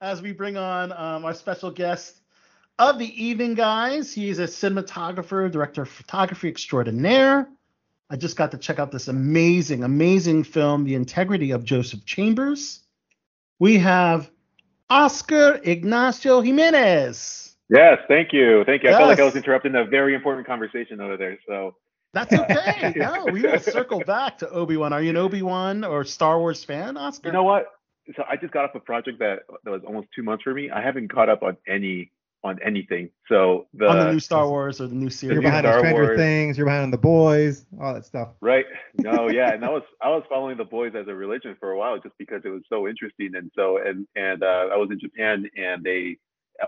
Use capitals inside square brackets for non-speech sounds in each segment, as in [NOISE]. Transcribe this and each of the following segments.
as we bring on um, our special guest of the evening, guys. He's a cinematographer, director of photography extraordinaire. I just got to check out this amazing, amazing film, The Integrity of Joseph Chambers. We have Oscar Ignacio Jimenez. Yes, thank you. Thank you. I Yes. felt like I was interrupting a very important conversation over there. So That's okay. [LAUGHS] no, we will circle back to Obi Wan. Are you an Obi Wan or Star Wars fan, Oscar? you know what? So I just got off a project that that was almost two months for me. I haven't caught up on any on anything. So the, on the new Star Wars or the new series. You're series. new behind on Star Stranger Wars. Things. You're behind on the boys. All that stuff. right? No, [LAUGHS] yeah, and I was I was following the boys as a religion for a while just because it was so interesting and so and and uh, I was in Japan and they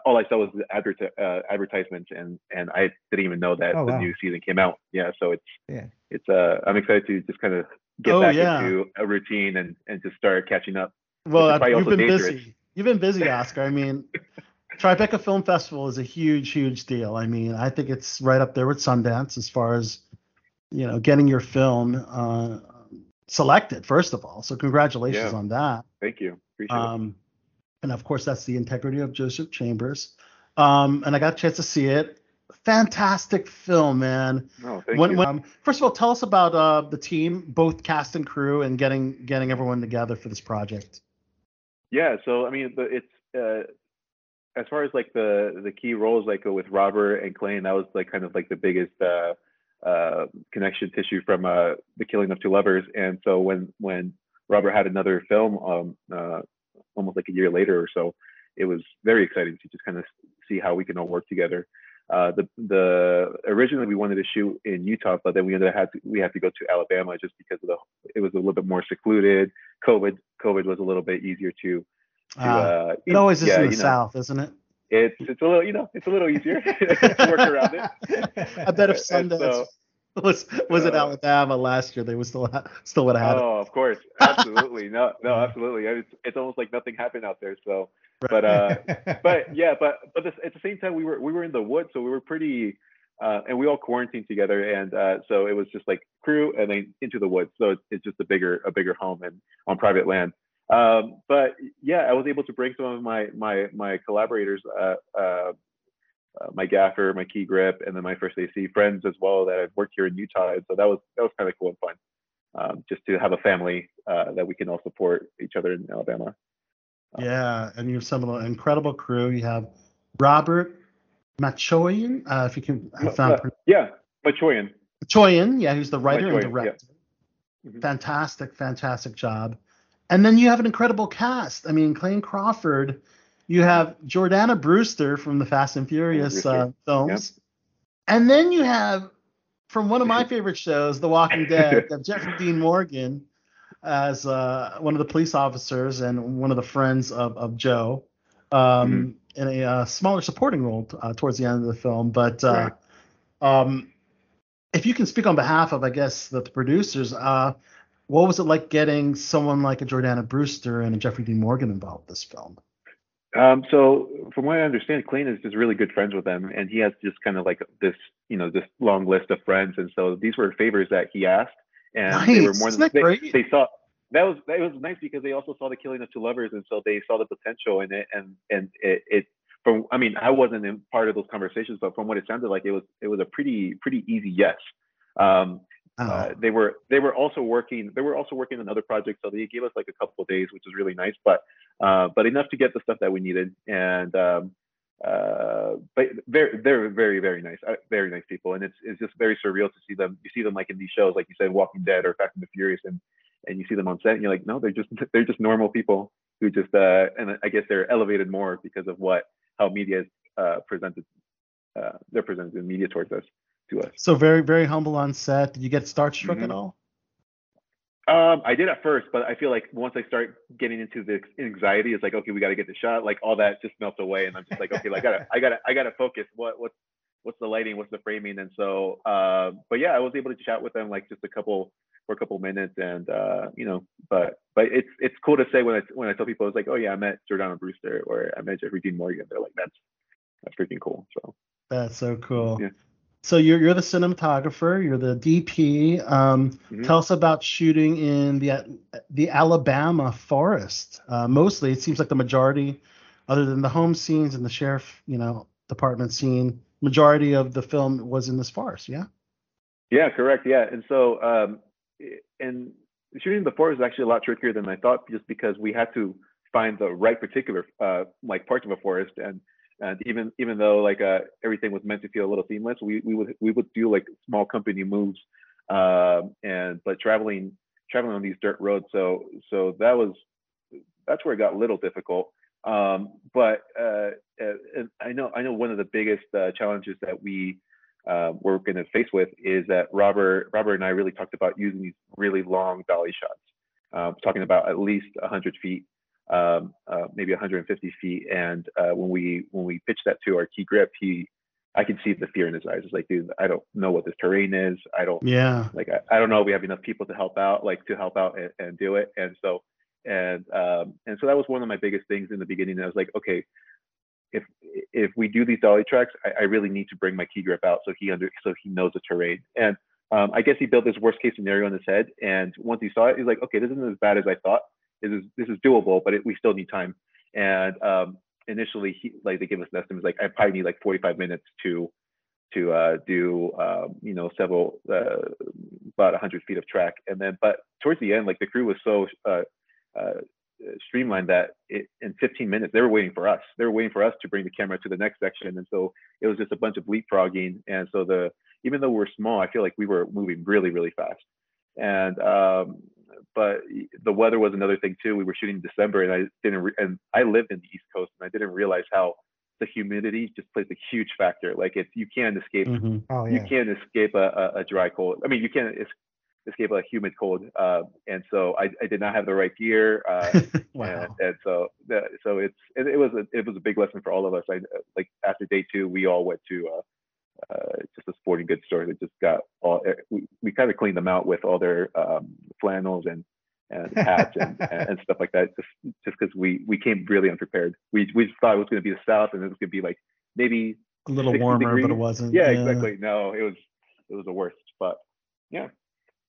all I saw was the advert, uh, advertisements and and I didn't even know that Oh, the wow. new season came out. Yeah, so it's Yeah. it's uh I'm excited to just kind of get Oh, back yeah. into a routine and and just start catching up. Well, you've been dangerous. busy. You've been busy, Oscar. I mean, [LAUGHS] Tribeca Film Festival is a huge, huge deal. I mean, I think it's right up there with Sundance as far as you know getting your film uh, selected. First of all, so congratulations Yeah. on that. Thank you. Appreciate it. Um, and of course, that's the integrity of Joseph Chambers. Um, and I got a chance to see it. Fantastic film, man. No, thank When, you. when, um, first of all, tell us about uh, the team, both cast and crew, and getting getting everyone together for this project. Yeah, so I mean, it's uh, as far as like the the key roles, like with Robert and Clayne, that was like kind of like the biggest uh, uh, connection tissue from uh, the Killing of Two Lovers. And so when when Robert had another film, um, uh, almost like a year later or so, it was very exciting to just kind of see how we can all work together. Uh, the the originally we wanted to shoot in Utah, but then we ended up had to, we had to go to Alabama just because of the it was a little bit more secluded. COVID COVID was a little bit easier to. to Uh, uh, it always is yeah, in the know, South, isn't it? It's it's a little you know it's a little easier [LAUGHS] to work around it. [LAUGHS] I bet if Sundance so- [LAUGHS] was was in uh, Alabama last year, they would still ha- still would have had Oh, of course, absolutely. No, no, absolutely. It's it's almost like nothing happened out there. So, it. but uh, but yeah, but but this, at the same time, we were we were in the woods, so we were pretty, uh, and we all quarantined together, and uh, so it was just like crew and then into the woods. So it's, it's just a bigger a bigger home and on private land. Um, but yeah, I was able to bring some of my my my collaborators, uh, uh, uh, my gaffer, my key grip, and then my first AC friends as well that I've worked here in Utah. And so that was that was kind of cool and fun. Um, just to have a family uh, that we can all support each other in Alabama. yeah, and you have some of the incredible crew. You have Robert Machoian, uh, if you can, I Ma- found ma- yeah, Machoian. Machoian, yeah, who's the writer and Machoian, yeah. director. Mhm. Fantastic, fantastic job. And then you have an incredible cast. I mean, Clayne Crawford. You have Jordana Brewster from the Fast and Furious uh, films, and then you have from one of my [LAUGHS] favorite shows, The Walking Dead, Jeffrey Dean Morgan as uh, one of the police officers and one of the friends of, of Joe um, in a uh, smaller supporting role uh, towards the end of the film. But uh, um, if you can speak on behalf of, I guess, the, the producers, uh, what was it like getting someone like a Jordana Brewster and a Jeffrey Dean Morgan involved in this film? Um, so from what I understand, Clayne is just really good friends with them, and he has just kind of like this, you know, this long list of friends, and so these were favors that he asked, and they were more Isn't than they, great? they saw. That was that was nice because they also saw the killing of two lovers, and so they saw the potential in it, and and it, it from I mean I wasn't in part of those conversations, but from what it sounded like, it was it was a pretty pretty easy yes. Um, Oh, uh, they were they were also working they were also working on other projects so they gave us like a couple of days which was really nice but uh, but enough to get the stuff that we needed and um, uh, but very they're very very nice uh, very nice people and it's it's just very surreal to see them you see them like in these shows like you said Walking Dead or Fast and the Furious and and you see them on set and you're like no they're just [LAUGHS] they're just normal people who just uh, and I guess they're elevated more because of what how media is uh, presented uh, they're presented in media towards us to us so very, very humble on set. Did you get starstruck at Mhm. all? Um, I did at first, but I feel like once I start getting into the anxiety, it's like, okay, we got to get the shot. Like all that just melts away, and I'm just like, okay, like, I gotta, I gotta, I gotta focus. What, what's, what's the lighting? What's the framing? And so, uh, but yeah, I was able to chat with them like just a couple for a couple minutes, and uh, you know, but, but it's, it's cool to say when I, when I tell people, it's like, oh yeah, I met Jordana Brewster or I met Jeffrey Dean Morgan. They're like, that's, that's freaking cool. So That's so cool. Yeah. So you're you're the cinematographer. You're the DP. Um, Mhm. Tell us about shooting in the the Alabama forest. Uh, mostly, it seems like the majority other than the home scenes and the sheriff, you know, department scene, majority of the film was in this forest. Yeah. Yeah, correct. Yeah, and so um, and shooting the forest is actually a lot trickier than I thought, just because we had to find the right particular uh, like parts of a forest, and and even even though like uh, everything was meant to feel a little seamless, we we would we would do like small company moves, uh, and but traveling traveling on these dirt roads, so so that was that's where it got a little difficult. Um, but uh, I know I know one of the biggest uh, challenges that we uh, we're going to face with is that Robert, Robert and I really talked about using these really long dolly shots, uh, talking about at least 100 feet, um, uh, maybe 150 feet. And uh, when we when we pitched that to our key grip, he, I could see the fear in his eyes. It's like, dude, I don't know what this terrain is. I don't, yeah, like I, I don't know if we have enough people to help out, like to help out and, and do it. And so, and um, and so that was one of my biggest things in the beginning. I was like, okay, if if we do these dolly tracks, I, I, really need to bring my key grip out so he under so he knows the terrain. And um, I guess he built this worst case scenario in his head. And once he saw it, he's like, okay, this isn't as bad as I thought. This is this is doable, but it, we still need time. And um, initially, he like they give us an estimate like I probably need like 45 minutes to to uh, do um, you know several uh, about 100 feet of track. And then, but towards the end, like the crew was so uh, uh streamlined that it, in 15 minutes. They were waiting for us. They were waiting for us to bring the camera to the next section. And so it was just a bunch of leapfrogging. And so the even though we're small i feel like we were moving really really fast. And um, but the weather was another thing too. We were shooting in december and i didn't re- and i lived in the east coast and i didn't realize how the humidity just plays a huge factor. Like it's you can't escape mm-hmm. oh, yeah. you can't escape a, a, a, dry cold. I mean you can't escape a humid cold. Uh, and so I, I, did not have the right gear. Uh, [LAUGHS] wow. and, and, so so it's it, it, was a, it was a big lesson for all of us. I like after day two, we all went to uh, uh just a sporting goods store that just got all eh, we, we kind of cleaned them out with all their um, flannels and and hats and, [LAUGHS] and stuff like that. Just just because we we came really unprepared. We we thought it was going to be the south and it was going to be like maybe a little warmer, degrees. but it wasn't. Yeah, yeah, exactly. No, it was it was the worst. But yeah,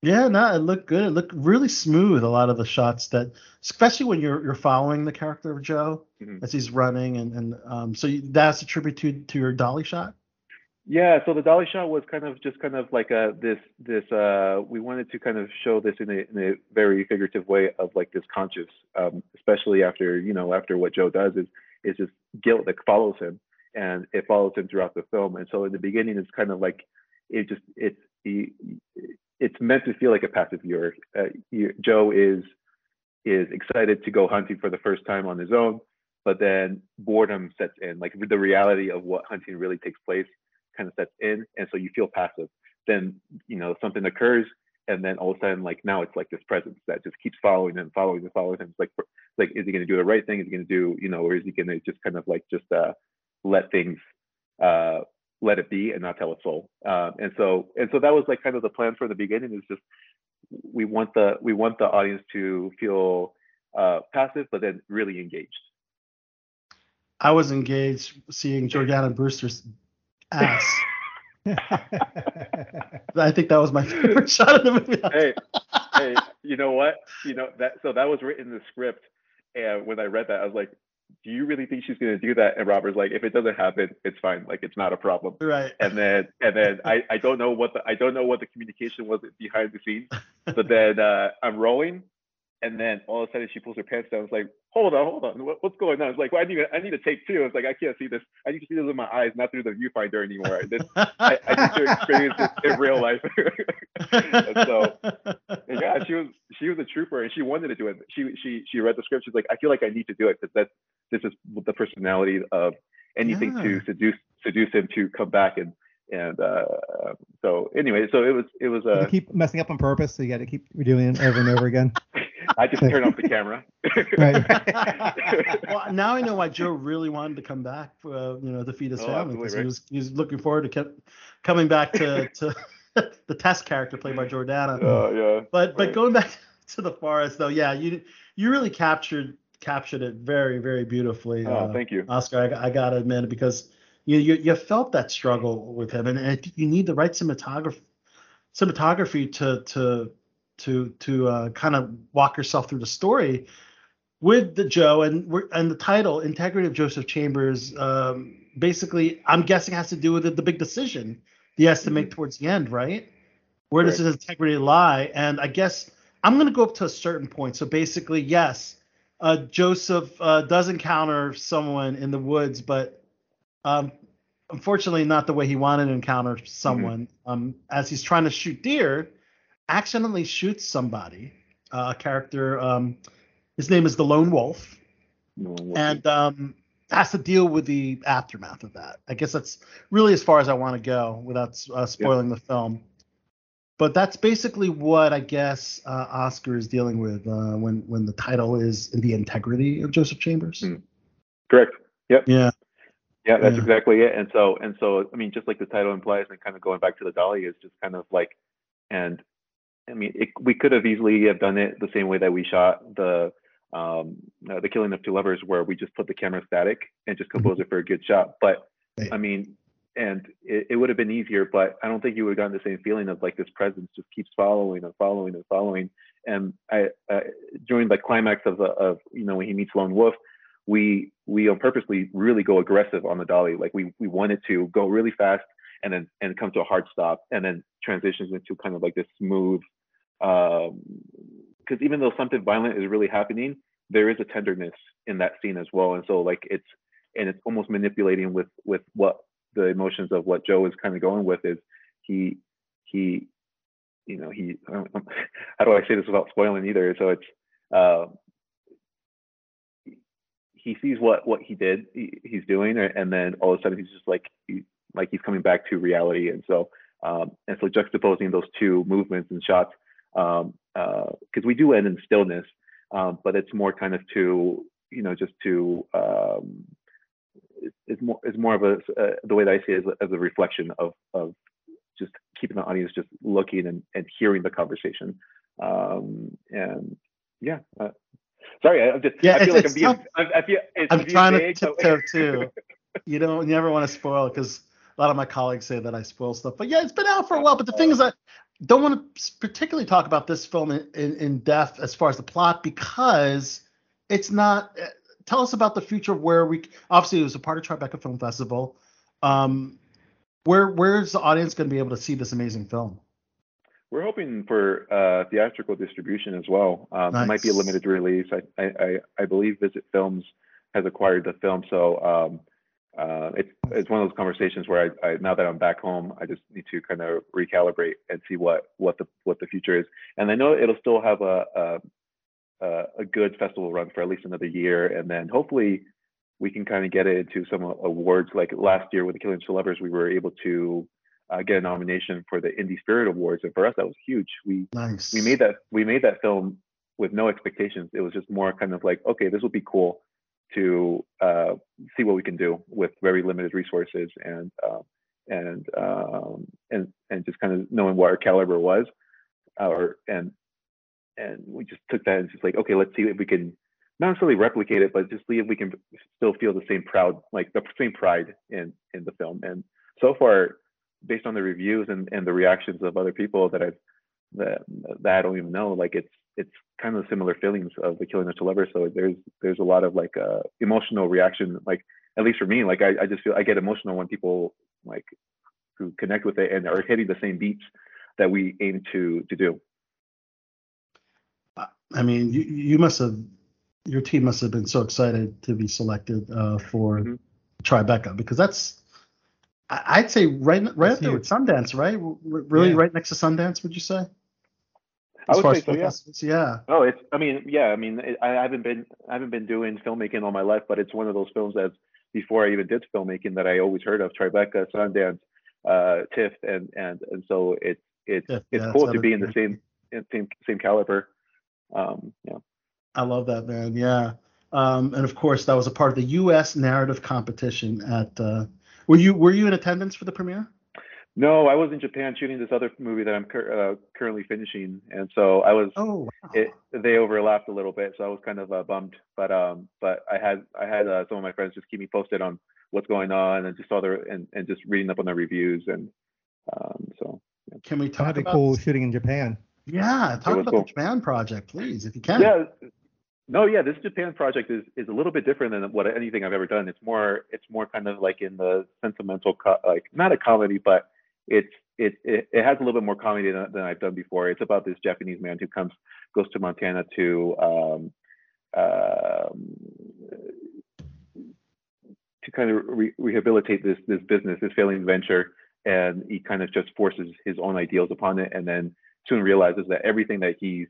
yeah, no, it looked good. It looked really smooth. A lot of the shots that, especially when you're you're following the character of Joe mm-hmm. as he's running, and and um, so you, that's a tribute to to your dolly shot. Yeah, so the dolly shot was kind of just kind of like a this this uh we wanted to kind of show this in a in a very figurative way of like this conscious, um, especially after you know after what Joe does is is this guilt that follows him and it follows him throughout the film. And so in the beginning it's kind of like it just it's he it's meant to feel like a passive viewer. Uh, you, Joe is is excited to go hunting for the first time on his own, but then boredom sets in. Like the reality of what hunting really takes place kind of sets in, and so you feel passive. Then you know something occurs, and then all of a sudden, like now it's like this presence that just keeps following him, following and following him. It's like like is he going to do the right thing? Is he going to do you know, or is he going to just kind of like just uh, let things uh, let it be and not tell a soul. Um, and so and so that was like kind of the plan from the beginning is just we want the we want the audience to feel uh, passive but then really engaged. I was engaged seeing Jordana Brewster's ass. [LAUGHS] I think that was my [LAUGHS] favorite shot of the movie. [LAUGHS] hey, hey, you know what? You know that so that was written in the script, and when I read that, I was like, do you really think she's going to do that? And Robert's like, if it doesn't happen, it's fine. Like it's not a problem. Right. And then and then I, I don't know what the I don't know what the communication was behind the scenes. But then uh, I'm rolling and then all of a sudden she pulls her pants down. It's like, hold on, hold on, what, what's going on? It's like, well, I need I need a take two. It's like I can't see this. I need to see this with my eyes, not through the viewfinder anymore. This, I, I need to experience this in real life. [LAUGHS] and so, yeah, she was she was a trooper, and she wanted to do it. She she she read the script. She's like, I feel like I need to do it because that's this is the personality of anything yeah. to seduce seduce him to come back and and uh, so anyway, so it was it was uh, keep messing up on purpose, so you got to keep redoing it over and over again. [LAUGHS] I just turned off the camera. [LAUGHS] right. [LAUGHS] well, now I know why Joe really wanted to come back, uh, you know, to feed his oh, family because right. he was he was looking forward to kept coming back to to the test character played by Jordana. Oh uh, yeah. But right. but going back to the forest though, yeah, you you really captured captured it very very beautifully. Oh, uh, thank you, Oscar. I, I gotta admit because you, you you felt that struggle with him, and, and you need the right cinematography cinematography to to to to uh, kind of walk yourself through the story. with the Joe and we're, and the title Integrity of Joseph Chambers. Um, basically, I'm guessing has to do with the, the big decision he has to make Mhm. towards the end, right? Where does his integrity lie? And I guess I'm going to go up to a certain point. So basically, yes, uh, Joseph uh, does encounter someone in the woods, but um, unfortunately, not the way he wanted to encounter someone. Um, as he's trying to shoot deer, accidentally shoots somebody, uh, a character. Um, his name is the Lone Wolf, and um, has to deal with the aftermath of that. I guess that's really as far as I want to go without uh, spoiling the film. But that's basically what I guess uh, Oscar is dealing with uh, when when the title is the integrity of Joseph Chambers. Mm. Correct. Yep. Yeah. Yeah, that's Yeah. exactly it. And so, and so, I mean, just like the title implies, and kind of going back to the dolly is just kind of like, and I mean, it, we could have easily have done it the same way that we shot the um, uh, the killing of two lovers, where we just put the camera static and just compose it for a good shot. But Right. I mean, and it, it would have been easier, but I don't think you would have gotten the same feeling of like this presence just keeps following and following and following. And I, uh, during the climax of the of you know when he meets Lone Wolf, we we on purposely really go aggressive on the dolly. Like we we wanted to go really fast and then and come to a hard stop and then transitions into kind of like this smooth. Because even though something violent is really happening, there is a tenderness in that scene as well. And so like it's and it's almost manipulating with with what the emotions of what Joe is kind of going with is he he you know he [LAUGHS] how do I say this without spoiling either? So it's uh, he sees what what he did he, he's doing and then all of a sudden he's just like he, like he's coming back to reality. And so um and so juxtaposing those two movements and shots um uh because we do end in stillness um but it's more kind of to you know just to um it- it's more it's more of a uh, the way that I see it as a reflection of of just keeping the audience just looking and, and hearing the conversation. Um and yeah uh, sorry I, I'm just Yeah, I feel it's- like I'm being tough. I, feel it's I'm trying to vague, but- tiptoe too. [LAUGHS] You don't you never want to spoil it because a lot of my colleagues say that I spoil stuff. But yeah, it's been out for a while. But the thing is, I don't want to particularly talk about this film in, in, in depth as far as the plot because it's not. uh, Tell us about the future of where we. Obviously, it was a part of Tribeca Film Festival. Um, where where's the audience going to be able to see this amazing film? We're hoping for uh, theatrical distribution as well. Um, It might be a limited release. I, I, I, believe Visit Films has acquired the film, so um, uh, it's it's one of those conversations where I, I now that I'm back home, I just need to kind of recalibrate and see what what the what the future is. And I know it'll still have a a, a, good festival run for at least another year, and then hopefully we can kind of get it into some awards. Like last year with the Killing Lovers, we were able to uh, get a nomination for the Indie Spirit Awards, and for us that was huge. We Nice. we made that we made that film with no expectations. It was just more kind of like, okay, this will be cool to uh, see what we can do with very limited resources and um, and um, and and just kind of knowing what our caliber was, or and and we just took that and just like, okay, let's see if we can not necessarily replicate it, but just see if we can still feel the same proud, like the same pride in in the film. And so far, based on the reviews and, and the reactions of other people that I've that that I don't even know, like it's it's kind of similar feelings of the killing of lovers. So there's there's a lot of like uh, emotional reaction, like at least for me, like I, I just feel I get emotional when people like who connect with it and are hitting the same beats that we aim to to do. I mean, you you must have your team must have been so excited to be selected uh, for Mhm. Tribeca because that's I'd say right right up there with. Sundance, right? Really, Yeah. right next to Sundance, would you say? I would far say as so, film yeah. festivals, yeah. Oh, it's. I mean, yeah. I mean, it, I haven't been. I haven't been doing filmmaking all my life, but it's one of those films that before I even did filmmaking that I always heard of Tribeca, Sundance, uh, TIFF, and and and so it's it's Yeah, it's yeah, cool to be in the same in same same caliber. Um, yeah. I love that, man. Yeah. Um, and of course, that was a part of the U.S. narrative competition at. Uh, were you were you in attendance for the premiere? No, I was in Japan shooting this other movie that I'm cur- uh, currently finishing, and so I was. Oh, wow. It, they overlapped a little bit, so I was kind of uh, bummed. But um, but I had I had uh, some of my friends just keep me posted on what's going on, and just saw the and, and just reading up on the reviews, and um, so Can we talk That'd about? cool shooting in Japan. Yeah, talk about cool. the Japan project, please, if you can. yeah, No, yeah, this Japan project is is a little bit different than what anything I've ever done. It's more it's more kind of like in the sentimental co- like not a comedy, but it's it, it it has a little bit more comedy than, than I've done before. It's about this Japanese man who comes goes to Montana to um, um, to kind of re- rehabilitate this this business, this failing venture, and he kind of just forces his own ideals upon it, and then soon realizes that everything that he's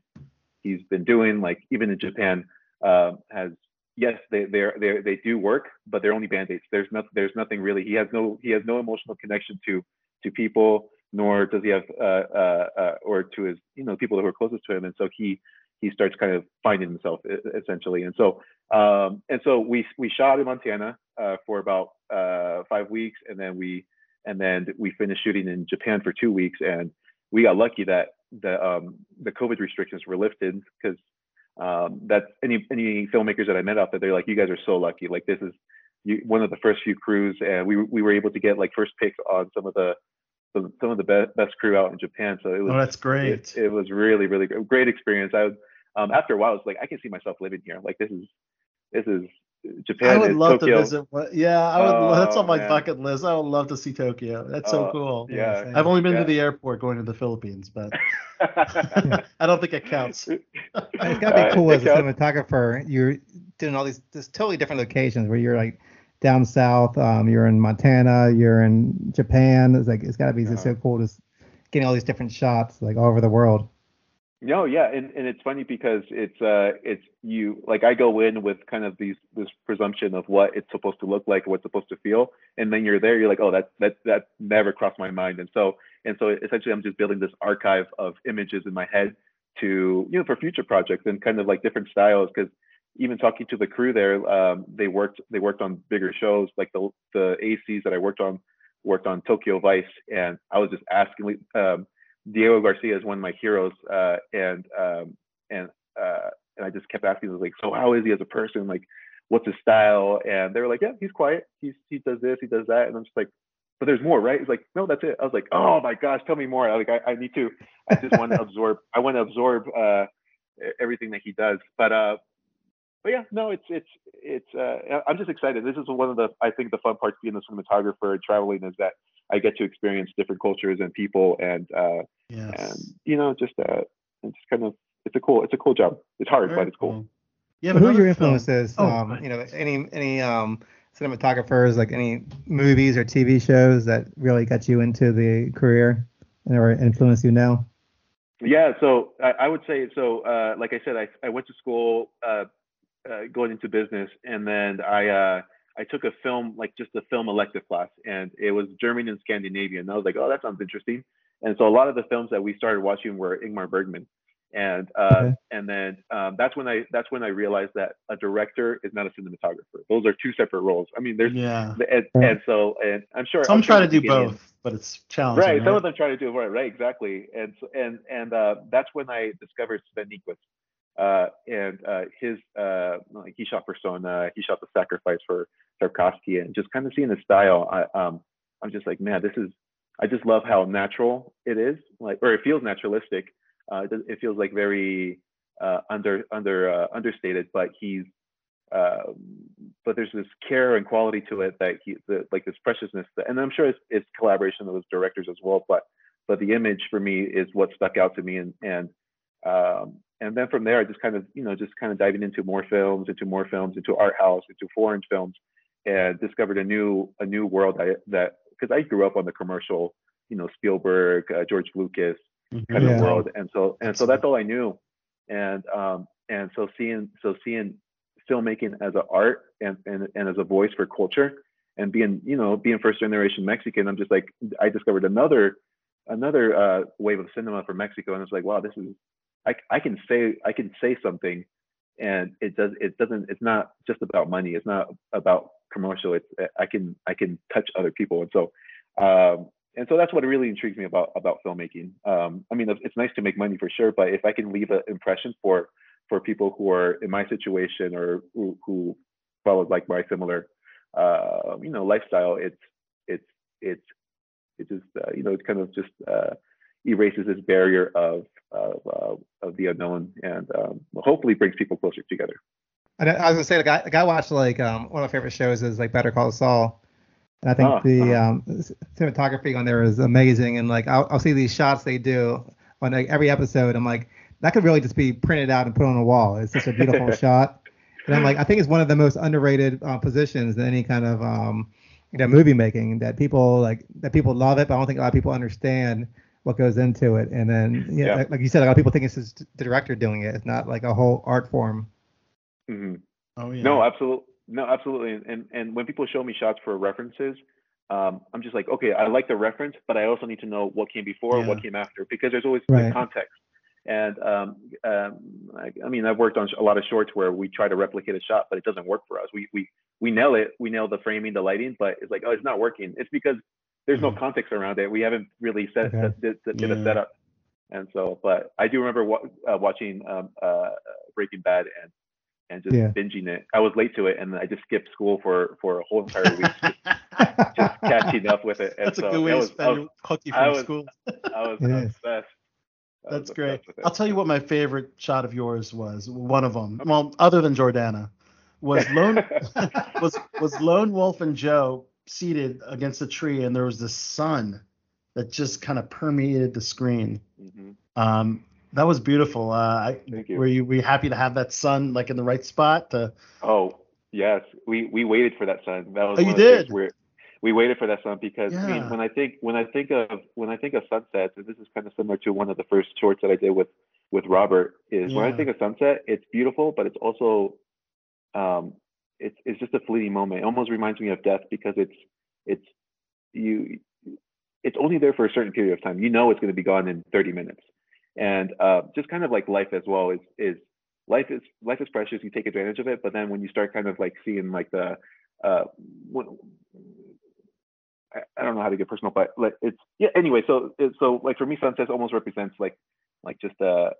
he's been doing, like even in Japan, uh, has yes, they they they they do work, but they're only band-aids. There's not there's nothing really. He has no he has no emotional connection to to people, nor does he have uh, uh, uh, or to his you know people who are closest to him, and so he he starts kind of finding himself essentially. And so um, and so we we shot in Montana uh, for about uh, five weeks, and then we and then we finished shooting in Japan for two weeks, and we got lucky that the um, the COVID restrictions were lifted because um, that any any filmmakers that I met out there, they're like, you guys are so lucky. Like this is you, one of the first few crews, and we we were able to get like first picks on some of the some, some of the best best crew out in Japan. So it was oh, that's great. It, it was really really great, great experience. I would, um, after a while, it's like I can see myself living here. Like this is this is Japan. I would love Tokyo. to visit. Yeah, I would. Oh, that's on my man. bucket list. I would love to see Tokyo. That's so Oh, cool. Yeah. same. I've only been Yeah. to the airport going to the Philippines, but [LAUGHS] I don't think it counts. [LAUGHS] It's gotta be cool Uh, as a okay. cinematographer. You're doing all these this totally different locations where you're like down south, um, you're in Montana, you're in Japan. It's like it's gotta be just so Uh-huh. cool just getting all these different shots like all over the world. No, yeah, and, and it's funny because it's uh it's you like I go in with kind of these this presumption of what it's supposed to look like, what's supposed to feel, and then you're there, you're like, oh, that that that never crossed my mind, and so and so essentially I'm just building this archive of images in my head to you know for future projects and kind of like different styles because even talking to the crew there, um, they worked they worked on bigger shows like the the ACs that I worked on worked on Tokyo Vice, and I was just asking um, Diego Garcia is one of my heroes, uh, and um, and uh, and I just kept asking, like, so how is he as a person? Like, what's his style? And they were like, yeah, he's quiet. He's he does this, he does that, and I'm just like, but there's more, right? He's like, no, that's it. I was like, oh my gosh, tell me more. I like, I, I need to. I just want to [LAUGHS] absorb. I want to absorb uh, everything that he does. But uh, but yeah, no, it's it's it's. Uh, I'm just excited. This is one of the I think the fun parts being a cinematographer and traveling is that I get to experience different cultures and people and uh, and you know just uh it's just kind of it's a cool it's a cool job it's hard Very but it's cool Yeah, Who but are your influences? Oh, um, you know, any any um cinematographers, like any movies or TV shows that really got you into the career and or influence you now? yeah so i, I would say so uh like i said i, I went to school uh, uh going into business and then i uh i took a film like just a film elective class and it was german and scandinavian and i was like oh that sounds interesting and so a lot of the films that we started watching were ingmar bergman and uh Okay. and then um, that's when i that's when i realized that a director is not a cinematographer those are two separate roles i mean there's Yeah. and, Right. and so and i'm sure Some I'm try to do both, but it's challenging. right some of them try to do it right right exactly and and and uh that's when i discovered sven Nykvist. Uh and uh his uh like he shot persona he shot the sacrifice for Tarkovsky and just kind of seeing the style i um i'm just like man this is i just love how natural it is like or it feels naturalistic uh it, feels like very uh under under uh, understated but he's um, but there's this care and quality to it that he, the, like this preciousness, that, and I'm sure it's, it's collaboration with those directors as well. But but the image for me is what stuck out to me, and and um, and then from there, I just kind of you know just kind of diving into more films, into more films, into art house, into foreign films, and discovered a new a new world that that because I grew up on the commercial, you know Spielberg, uh, George Lucas, kind Yeah. of world. And so and so that's all i knew. And um and so seeing so seeing filmmaking as an art and, and and as a voice for culture and being you know being first generation mexican i'm just like i discovered another another uh wave of cinema from mexico. And it's like wow this is i i can say i can say something and it does it doesn't it's not just about money it's not about commercial it's i can i can touch other people and so um and so that's what really intrigues me about about filmmaking. Um, I mean, it's nice to make money for sure, but if I can leave an impression for for people who are in my situation or who, who followed like my similar, uh, you know, lifestyle, it's it's it's it's just uh, you know it's kind of just uh, erases this barrier of of, uh, of the unknown and um, hopefully brings people closer together. I, I was gonna say like I, like I watched like um, one of my favorite shows is like Better Call Saul, and I think Ah, the uh-huh. um, cinematography on there is amazing. And like I'll, I'll see these shots they do on like, every episode. I'm like that could really just be printed out and put on a wall. It's such a beautiful [LAUGHS] shot. And I'm like I think it's one of the most underrated uh, positions in any kind of um, you know movie making that people like that people love it, but I don't think a lot of people understand what goes into it. And then yeah, Yeah. Like, like you said, a lot of people think it's just the director doing it. It's not like a whole art form. hmm Oh yeah. No, absolutely. No, absolutely. And, and and when people show me shots for references, um, I'm just like, okay, I like the reference, but I also need to know what came before, Yeah. what came after, because there's always the Right. context. And um, um, I, I mean, I've worked on a lot of shorts where we try to replicate a shot, but it doesn't work for us. We we we nail it, we nail the framing, the lighting, but it's like, oh, it's not working. It's because there's no Mhm. context around it. We haven't really set, Okay. set did, did Yeah. a setup. And so, but I do remember wa- uh, watching um, uh, Breaking Bad and and just Yeah. binging it. I was late to it, and I just skipped school for for a whole entire week, just, [LAUGHS] just catching up with it. And That's so a good way that to was, I spend was, your hookie I from was- school. I was It is. obsessed. I was That's great. obsessed. I'll tell you what my favorite shot of yours was. One of them, well, other than Jordana, was lone [LAUGHS] [LAUGHS] was was Lone Wolf and Joe seated against a tree, and there was the sun that just kind of permeated the screen. Mhm. Um, that was beautiful. Uh, I, Thank you. Were you were you happy to have that sun like in the right spot? To, Oh yes, we we waited for that sun. That was Oh, you did? Where we waited for that sun because I mean, when I think when I think of when I think of sunsets, and this is kind of similar to one of the first shorts that I did with with Robert, is when I think of sunset, it's beautiful, but it's also um, it's it's just a fleeting moment. It almost reminds me of death because it's it's you it's only there for a certain period of time. You know it's going to be gone in 30 minutes, and uh, just kind of like life as well is is life is life is precious. You take advantage of it, but then when you start kind of like seeing like the uh, when, I, I don't know how to get personal, but like it's yeah. Anyway, so so like for me, sunsets almost represents like like just uh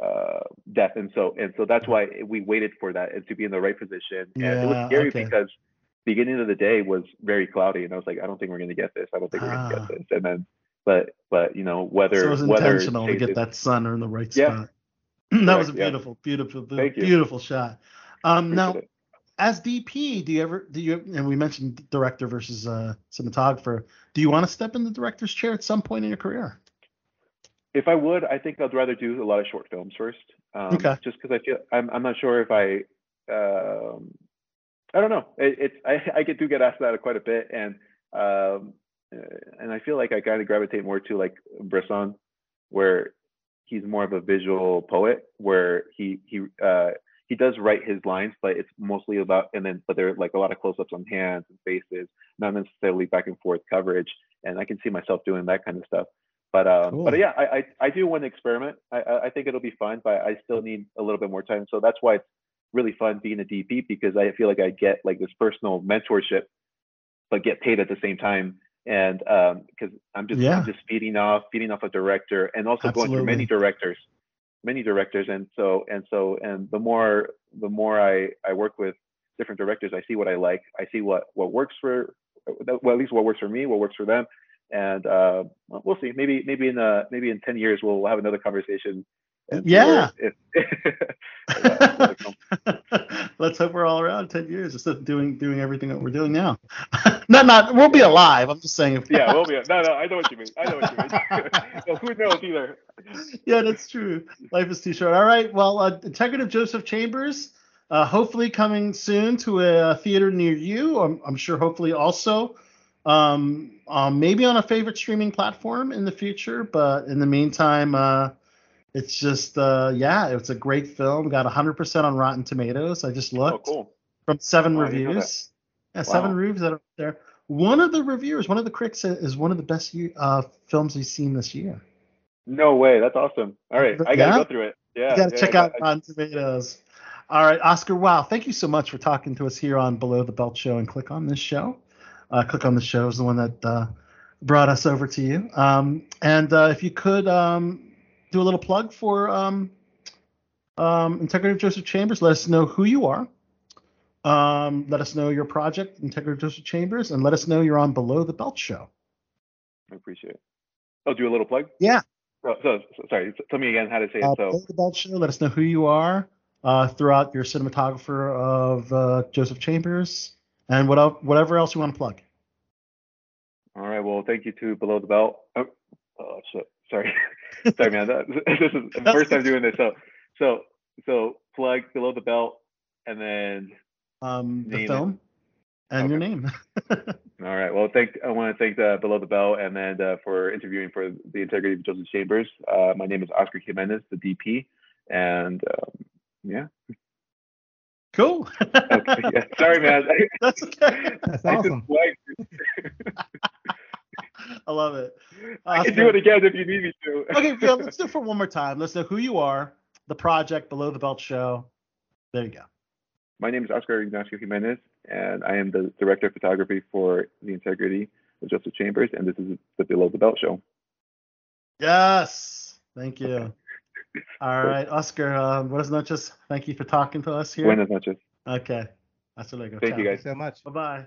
uh death, and so and so that's why we waited for that and to be in the right position. And it was scary okay. because beginning of the day was very cloudy, and I was like, I don't think we're gonna get this. I don't think we're gonna Ah. get this. And then, but but you know, whether so it was intentional to get that sun or in the right Yeah. spot. [CLEARS THROAT] that was a Correct, yeah. beautiful, beautiful, beautiful shot. Um, now, it. as DP, do you ever do you and we mentioned director versus uh, cinematographer? Do you want to step in the director's chair at some point in your career? If I would, I think I'd rather do a lot of short films first. Um, Okay. Just because I feel I'm I'm not sure if I um, I don't know. It, it's I [LAUGHS] I get do get asked that quite a bit, and um, and I feel like I kind of gravitate more to like Bresson, where he's more of a visual poet, where he he uh, he does write his lines, but it's mostly about and then but there are like a lot of close-ups on hands and faces, not necessarily back and forth coverage, and I can see myself doing that kind of stuff. But um, Cool. but yeah, I, I I do want to experiment. I I think it'll be fun, but I still need a little bit more time. So that's why it's really fun being a DP because I feel like I get like this personal mentorship, but get paid at the same time. And because I'm just Yeah. I'm just feeding off feeding off a director and also going through many directors, many directors. And so and so and the more the more I I work with different directors, I see what I like. I see what what works for well at least what works for me, what works for them. And uh, well, see. Maybe maybe in uh, maybe in ten years we'll have another conversation. Yeah. If, [LAUGHS] [LAUGHS] Let's hope we're all around ten years instead of doing doing everything that we're doing now. [LAUGHS] not not we'll be alive. I'm just saying. If, yeah, we'll be. No, no, I know what you mean. I know what you mean. so who knows either? yeah, that's true. Life is too short. All right. Well, uh, Integrity of Joseph Chambers, uh, hopefully coming soon to a theater near you. I'm, I'm sure. Hopefully also, um, um, maybe on a favorite streaming platform in the future. But in the meantime, uh, it's just uh, yeah, it's a great film. Got 100% on Rotten Tomatoes. I just Oh, looked cool. from seven Oh, I didn't know reviews. Yeah, seven reviews that are there. One of the reviewers, one of the critics, is one of the best uh, films he's seen this year. No way. That's awesome. All right, I gotta Yeah? go through it. Yeah. You got to yeah, check I- out Rotten Tomatoes. All right, Oscar. Wow, thank you so much for talking to us here on Below the Belt Show. And click on this show. Uh, click on the show is the one that uh, brought us over to you. Um, and uh, if you could um, do a little plug for um, um, Integrity of Joseph Chambers, let us know who you are. Um, let us know your project, Integrity of Joseph Chambers, and let us know you're on Below the Belt Show. I appreciate it. I'll do a little plug. Yeah. So, so, so sorry. Tell me again how to say it. Uh, so Below the Belt Show. Let us know who you are. Uh, throughout your cinematographer of uh, Joseph Chambers and what whatever else you want to plug. all right. Well, thank you to Below the Belt. Oh, oh shit. Sorry. [LAUGHS] sorry, man. That, [LAUGHS] this is the first time doing this. So so so plug Below the Belt and then Um, the Name it. film and your name. [LAUGHS] All right. Well, thank I want to thank uh, Below the Belt and then uh, for interviewing for the integrity of Joseph Chambers. Uh, my name is Oscar Jimenez, the DP, and um, yeah. Cool. Okay, yeah. Sorry, man. [LAUGHS] That's okay. [LAUGHS] That's I awesome. [LAUGHS] I love it. I can do it again if you need me to. okay, yeah, let's do it for one more time. Let's know who you are, the project, Below the Belt Show. There you go. My name is Oscar Ignacio Jimenez, and I am the director of photography for the integrity of Joseph Chambers, and this is the Below the Belt show. Yes. Thank you. All right, Oscar. Um, buenas noches. Thank you for talking to us here. Buenas noches. Okay. Hasta luego. Thank you, Ciao. guys. so much. Bye bye.